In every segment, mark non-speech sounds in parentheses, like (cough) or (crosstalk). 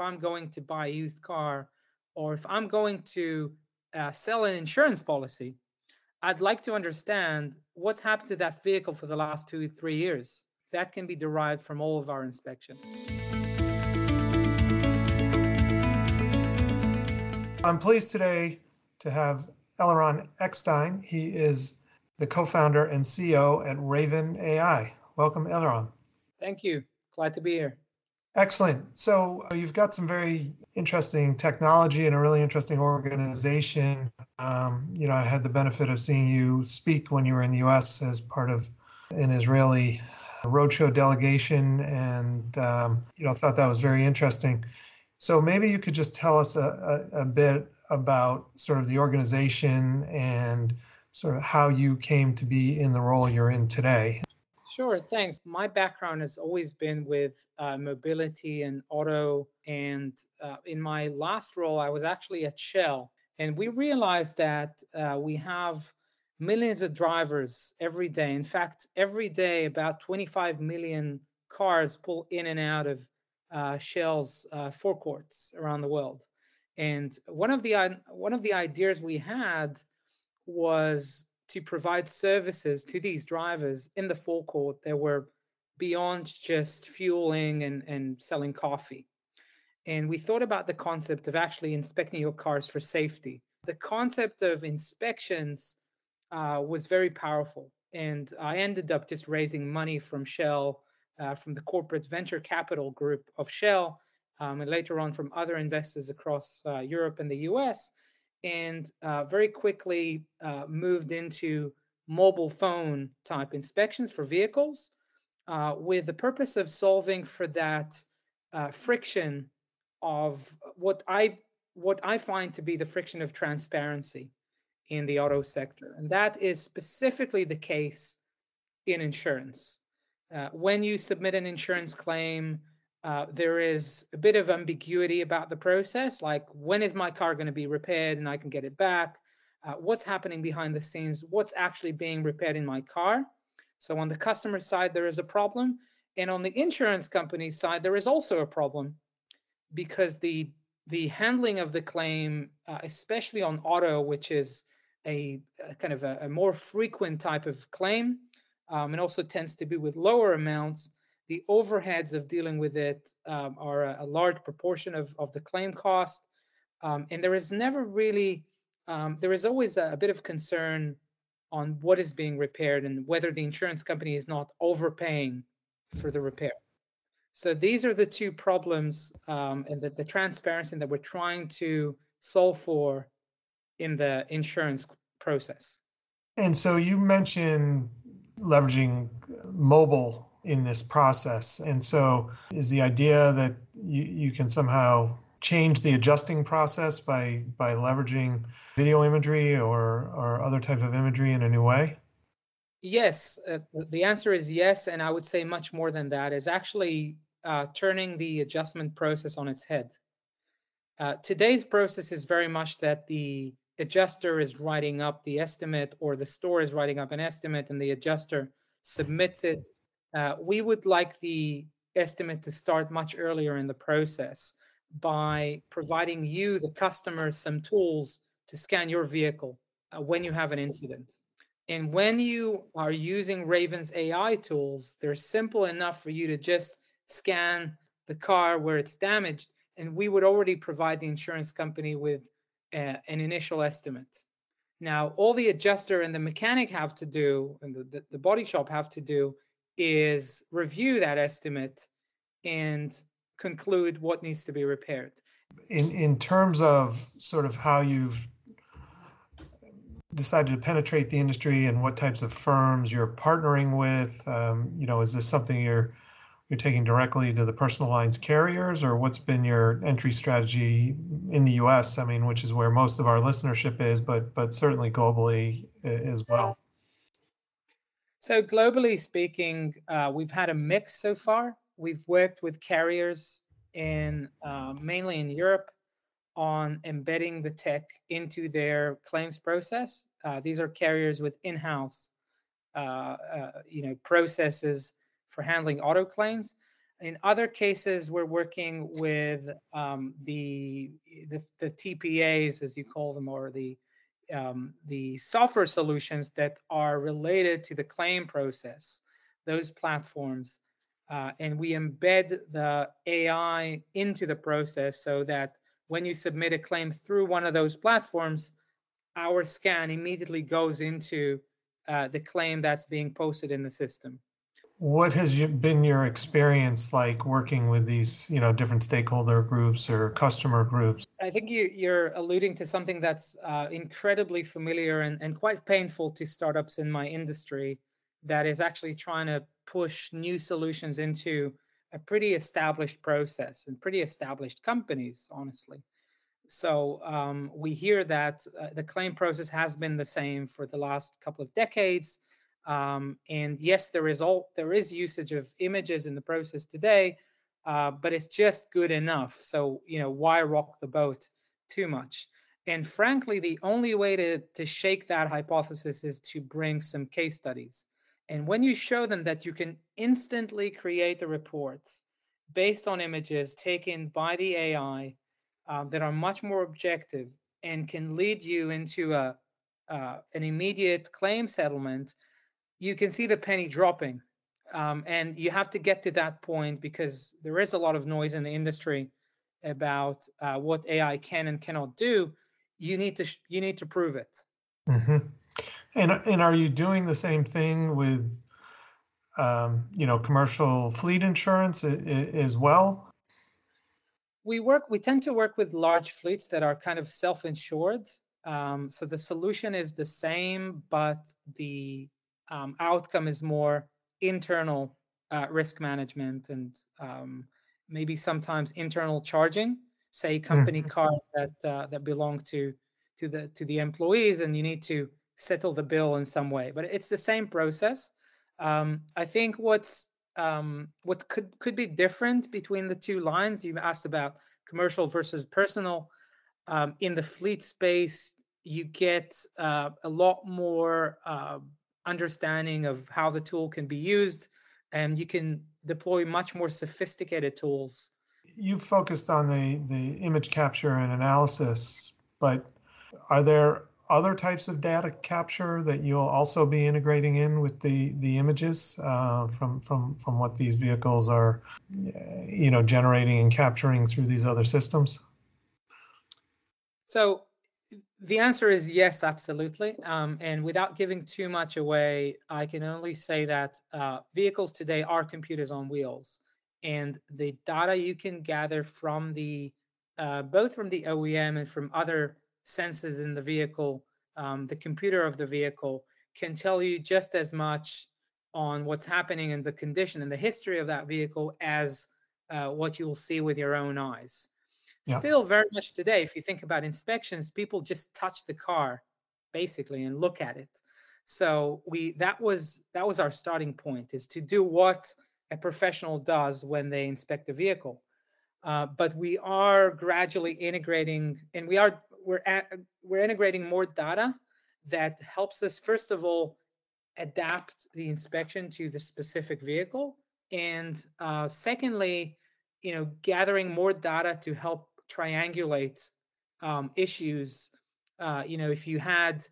if I'm going to buy a used car or if I'm going to uh, sell an insurance policy, I'd like to understand what's happened to that vehicle for the last two, three years. That can be derived from all of our inspections. I'm pleased today to have Eliron Ekstein. He is the co-founder and CEO at Ravin AI. Welcome, Eliran. Thank you. Glad to be here. Excellent. So uh, you've got some very interesting technology and a really interesting organization. Um, you know, I had the benefit of seeing you speak when you were in the U.S. as part of an Israeli roadshow delegation, and um, you know, thought that was very interesting. So maybe you could just tell us a, a, a bit about sort of the organization and sort of how you came to be in the role you're in today. Sure, thanks. My background has always been with uh, mobility and auto. And uh, in my last role, I was actually at Shell. And we realized that uh, we have millions of drivers every day. In fact, every day, about 25 million cars pull in and out of uh, Shell's uh, forecourts around the world. And one of the one of the ideas we had was to provide services to these drivers in the forecourt that were beyond just fueling and, and selling coffee. And we thought about the concept of actually inspecting your cars for safety. The concept of inspections uh, was very powerful. And I ended up just raising money from Shell, uh, from the corporate venture capital group of Shell, um, and later on from other investors across uh, Europe and the US and uh, very quickly uh, moved into mobile phone type inspections for vehicles uh, with the purpose of solving for that uh, friction of what I what I find to be the friction of transparency in the auto sector, and that is specifically the case in insurance. Uh, when you submit an insurance claim, uh, there is a bit of ambiguity about the process, like when is my car going to be repaired and I can get it back? Uh, what's happening behind the scenes? What's actually being repaired in my car? So on the customer side, there is a problem, and on the insurance company side, there is also a problem because the the handling of the claim, uh, especially on auto, which is a, a kind of a, a, more frequent type of claim, um, and also tends to be with lower amounts the overheads of dealing with it um, are a, a, large proportion of, of the claim cost. Um, and there is never really, um, there is always a, a, bit of concern on what is being repaired and whether the insurance company is not overpaying for the repair. So these are the two problems um, and the, the transparency that we're trying to solve for in the insurance process. And so you mentioned leveraging mobile in this process. And so, is the idea that you, you can somehow change the adjusting process by by leveraging video imagery or or other type of imagery in a new way? Yes, uh, the answer is yes, and I would say much more than that. Is actually uh, turning the adjustment process on its head. Uh, today's process is very much that the adjuster is writing up the estimate, or the store is writing up an estimate, and the adjuster submits it uh, we would like the estimate to start much earlier in the process by providing you, the customer, some tools to scan your vehicle uh, when you have an incident. And when you are using Ravin's AI tools, they're simple enough for you to just scan the car where it's damaged, and we would already provide the insurance company with uh, an initial estimate. Now, all the adjuster and the mechanic have to do, and the, the, the body shop have to do, is review that estimate and conclude what needs to be repaired. In in terms of sort of how you've decided to penetrate the industry and what types of firms you're partnering with, um, you know, is this something you're you're taking directly to the personal lines carriers, or what's been your entry strategy in the U.S.? I mean, which is where most of our listenership is, but but certainly globally as well. So, globally speaking, uh, we've had a mix so far. We've worked with carriers in uh, mainly in Europe on embedding the tech into their claims process. Uh, these are carriers with in-house, uh, uh, you know, processes for handling auto claims. In other cases, we're working with um, the, the, the TPAs, as you call them, or the um, the software solutions that are related to the claim process, those platforms, uh, and we embed the AI into the process so that when you submit a claim through one of those platforms, our scan immediately goes into uh, the claim that's being posted in the system. What has been your experience like working with these, you know, different stakeholder groups or customer groups? I think you, are alluding to something that's uh, incredibly familiar and, and quite painful to startups in my industry that is actually trying to push new solutions into a pretty established process and pretty established companies, honestly. So um, we hear that uh, the claim process has been the same for the last couple of decades um, and yes, there is all there is usage of images in the process today, uh, but it's just good enough. So you know, why rock the boat too much? And frankly, the only way to to shake that hypothesis is to bring some case studies. And when you show them that you can instantly create a report based on images taken by the AI uh, that are much more objective and can lead you into a uh, an immediate claim settlement you can see the penny dropping. Um, and you have to get to that point because there is a lot of noise in the industry about uh, what AI can and cannot do. You need to sh- you need to prove it. Mm-hmm. And and are you doing the same thing with um, you know commercial fleet insurance I- I- as well? We work. We tend to work with large fleets that are kind of self-insured. Um, so the solution is the same, but the um, outcome is more internal uh, risk management and um, maybe sometimes internal charging say company mm-hmm. cars that uh, that belong to to the to the employees and you need to settle the bill in some way but it's the same process um, i think what's um, what could could be different between the two lines you asked about commercial versus personal um, in the fleet space you get uh, a lot more uh, understanding of how the tool can be used and you can deploy much more sophisticated tools. You focused on the the image capture and analysis but are there other types of data capture that you'll also be integrating in with the the images uh, from from from what these vehicles are you know generating and capturing through these other systems? So the answer is yes, absolutely. Um, and without giving too much away, I can only say that uh, vehicles today are computers on wheels, and the data you can gather from the uh, both from the OEM and from other sensors in the vehicle, um, the computer of the vehicle can tell you just as much on what's happening in the condition and the history of that vehicle as uh, what you'll see with your own eyes. Yeah. Still, very much today, if you think about inspections, people just touch the car basically and look at it. So we that was that was our starting point is to do what a professional does when they inspect a vehicle. Uh, but we are gradually integrating, and we are we're at, we're integrating more data that helps us first of all adapt the inspection to the specific vehicle, and uh, secondly, you know, gathering more data to help triangulate um, issues. Uh, you know, if you had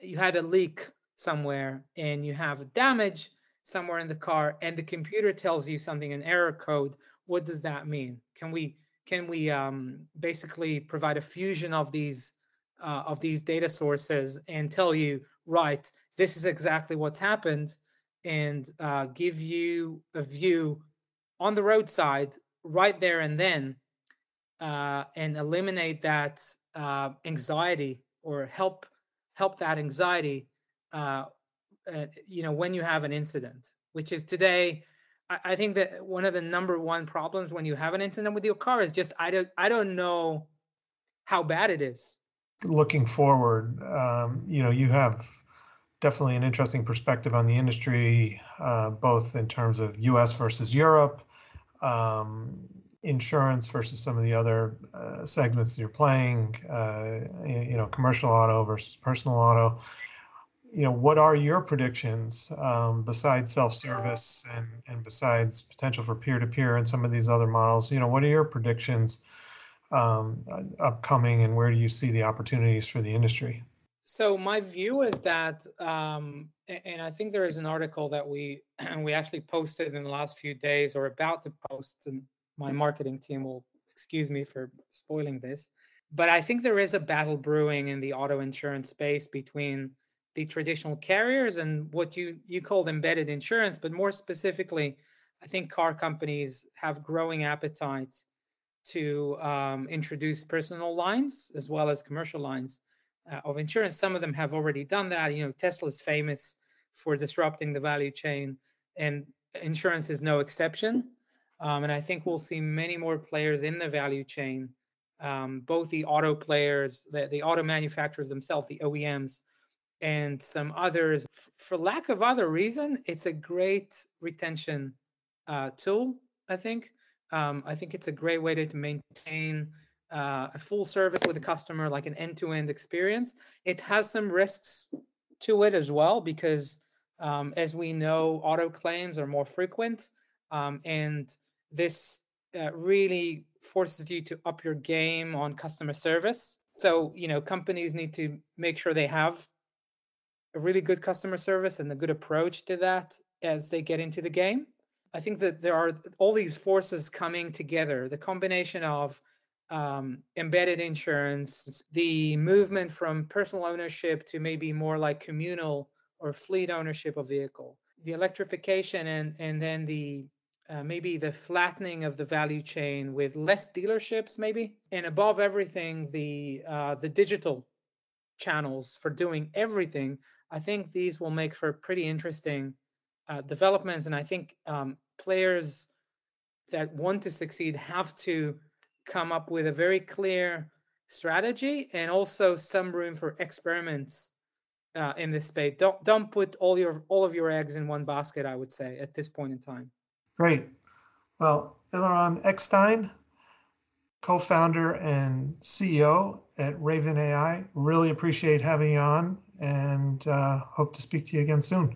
you had a leak somewhere and you have damage somewhere in the car, and the computer tells you something an error code, what does that mean? Can we can we um, basically provide a fusion of these uh, of these data sources and tell you right this is exactly what's happened and uh, give you a view on the roadside right there and then uh, and eliminate that uh, anxiety or help help that anxiety uh, uh, you know when you have an incident which is today I, I, think that one of the number one problems when you have an incident with your car is just i don't i don't know how bad it is. Looking forward um, you know you have definitely an interesting perspective on the industry uh, both in terms of us versus europe um, insurance versus some of the other uh, segments you're playing, uh, you know, commercial auto versus personal auto. you know, what are your predictions um, besides self-service and, and besides potential for peer-to-peer and some of these other models? You know, what are your predictions um, upcoming, and where do you see the opportunities for the industry? So my view is that, um, and I think there is an article that we (clears throat) we actually posted in the last few days, or about to post, and my marketing team will excuse me for spoiling this, but I think there is a battle brewing in the auto insurance space between the traditional carriers and what you you called embedded insurance, but more specifically, I think car companies have growing appetite to um, introduce personal lines as well as commercial lines uh, of insurance. Some of them have already done that. You know, Tesla is famous for disrupting the value chain, and insurance is no exception. Um, and I think we'll see many more players in the value chain, um, both the auto players, the, the auto manufacturers themselves, the OEMs, and some others. F- for lack of other reason, it's a great retention uh, tool. I think. Um, I think it's a great way to, to maintain uh, a full service with a customer, like an end-to-end experience. It has some risks to it as well because, um, as we know, auto claims are more frequent, um, and this uh, really forces you to up your game on customer service. So, you know, companies need to make sure they have a really good customer service and a good approach to that as they get into the game. I think that there are all these forces coming together. The combination of um, embedded insurance, the movement from personal ownership to maybe more like communal or fleet ownership of vehicle, the electrification, and and then the uh, maybe the flattening of the value chain with less dealerships, maybe, and above everything, the uh, the digital channels for doing everything. I think these will make for pretty interesting uh, developments, and I think um, players that want to succeed have to come up with a very clear strategy and also some room for experiments uh, in this space. Don't don't put all your all of your eggs in one basket. I would say at this point in time. Great. Well, Eliron Ekstein, co-founder and CEO at Ravin AI. Really appreciate having you on, and uh, hope to speak to you again soon.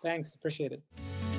Thanks. Appreciate it.